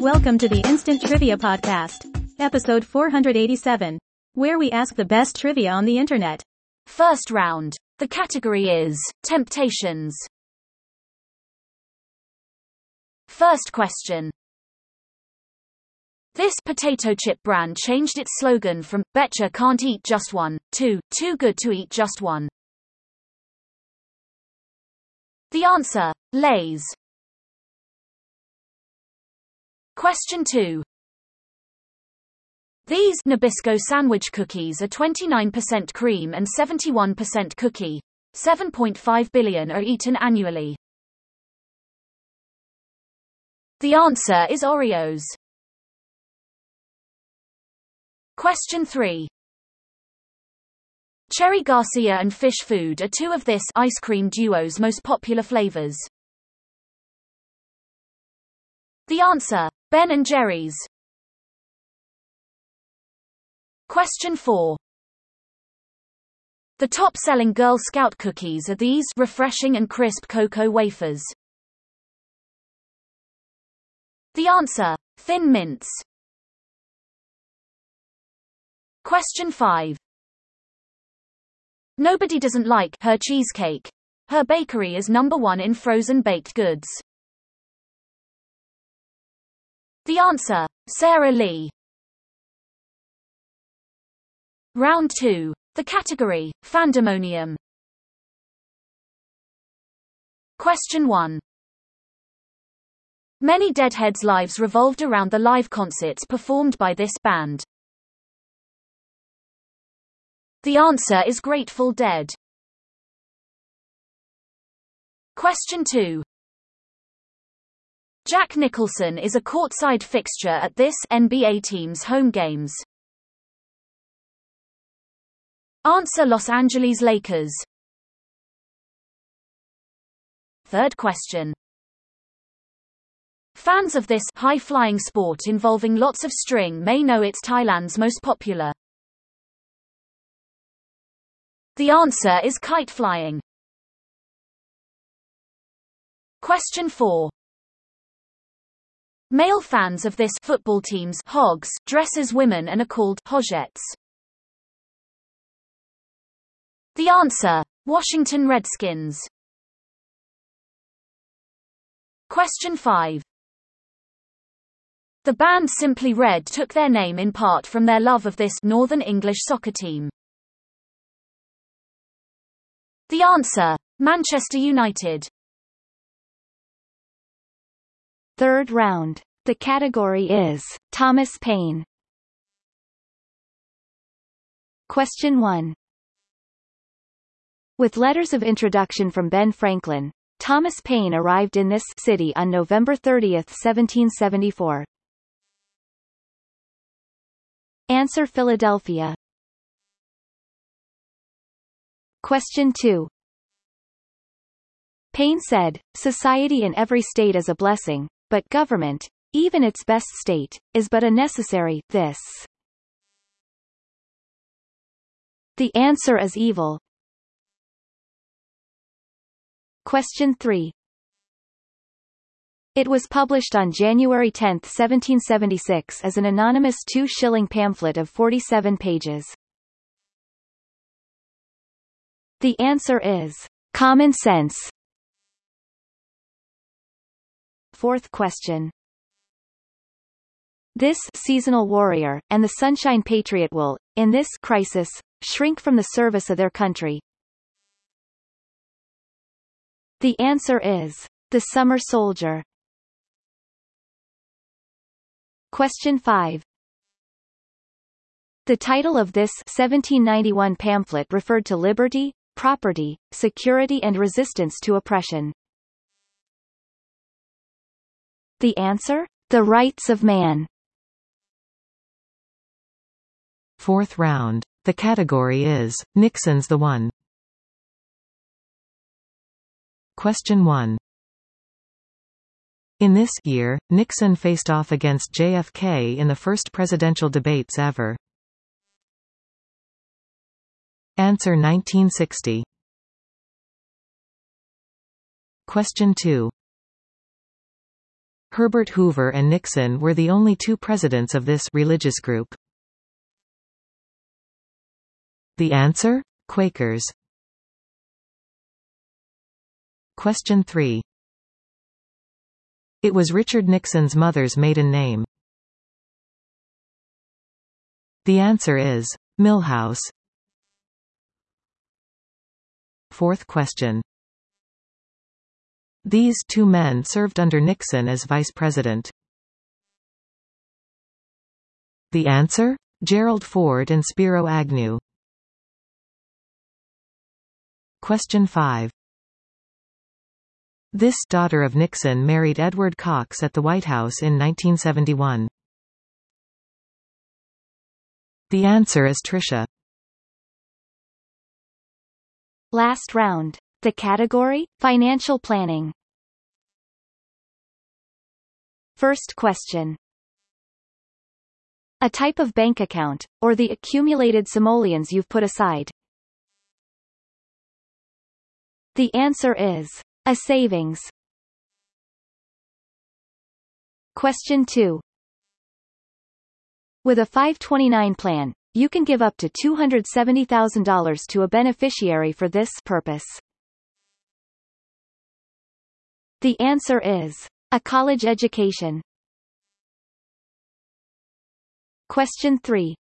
Welcome to the Instant Trivia Podcast, episode 487, where we ask the best trivia on the internet. First round. The category is Temptations. First question. This potato chip brand changed its slogan from Betcha can't eat just one to Too good to eat just one. The answer Lay's. Question 2. These Nabisco sandwich cookies are 29% cream and 71% cookie. 7.5 billion are eaten annually. The answer is Oreos. Question 3. Cherry Garcia and Fish Food are two of this ice cream duo's most popular flavors. The answer. Ben and Jerry's. Question 4. The top-selling Girl Scout cookies are these refreshing and crisp cocoa wafers. The answer. Thin mints. Question 5. Nobody doesn't like her cheesecake. Her bakery is number one in frozen baked goods. The answer. Sara Lee. Round 2. The category, Fandemonium. Question 1. Many Deadheads' lives revolved around the live concerts performed by this band. The answer is Grateful Dead. Question 2. Jack Nicholson is a courtside fixture at this NBA team's home games. Answer Los Angeles Lakers. Third question. Fans of this high-flying sport involving lots of string may know it's Thailand's most popular. The answer is kite flying. Question 4. Male fans of this football team's hogs dress as women and are called hogettes. The answer. Washington Redskins. Question 5. The band Simply Red took their name in part from their love of this Northern English soccer team. The answer. Manchester United. Third round. The category is Thomas Paine. Question 1. With letters of introduction from Ben Franklin, Thomas Paine arrived in this city on November 30, 1774. Answer Philadelphia. Question 2. Paine said, Society in every state is a blessing, but government, even its best state, is but a necessary, this. The answer is evil. Question 3. It was published on January 10, 1776 as an anonymous two-shilling pamphlet of 47 pages. The answer is common sense. Fourth question. This seasonal warrior and the sunshine patriot will, in this crisis, shrink from the service of their country. The answer is the summer soldier. Question 5. The title of this 1791 pamphlet referred to liberty, property, security and resistance to oppression. The answer? The Rights of Man. Fourth round. The category is, Nixon's the one. Question 1. In this year, Nixon faced off against JFK in the first presidential debates ever. Answer 1960. Question 2. Herbert Hoover and Nixon were the only two presidents of this religious group. The answer? Quakers. Question 3. It was Richard Nixon's mother's maiden name. The answer is Milhous. Fourth question. These two men served under Nixon as vice president. The answer? Gerald Ford and Spiro Agnew. Question 5. This daughter of Nixon married Edward Cox at the White House in 1971. The answer is Tricia. Last round. The category? Financial planning. First question. A type of bank account, or the accumulated simoleons you've put aside. The answer is a savings. Question 2. With a 529 plan, you can give up to $270,000 to a beneficiary for this purpose. The answer is a college education. Question 3.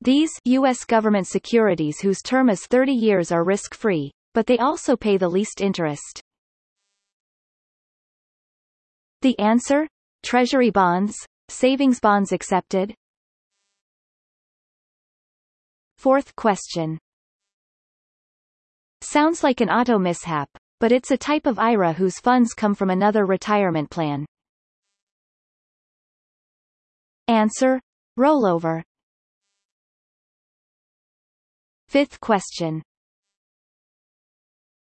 These U.S. government securities whose term is 30 years are risk-free, but they also pay the least interest. The answer? Treasury bonds, savings bonds accepted. Fourth question. Sounds like an auto mishap, but it's a type of IRA whose funds come from another retirement plan. Answer. Rollover. Fifth question.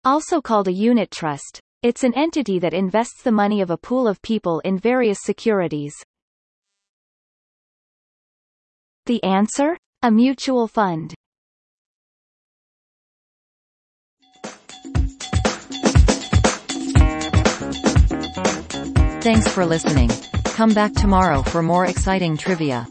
Also called a unit trust, it's an entity that invests the money of a pool of people in various securities. The answer? A mutual fund. Thanks for listening. Come back tomorrow for more exciting trivia.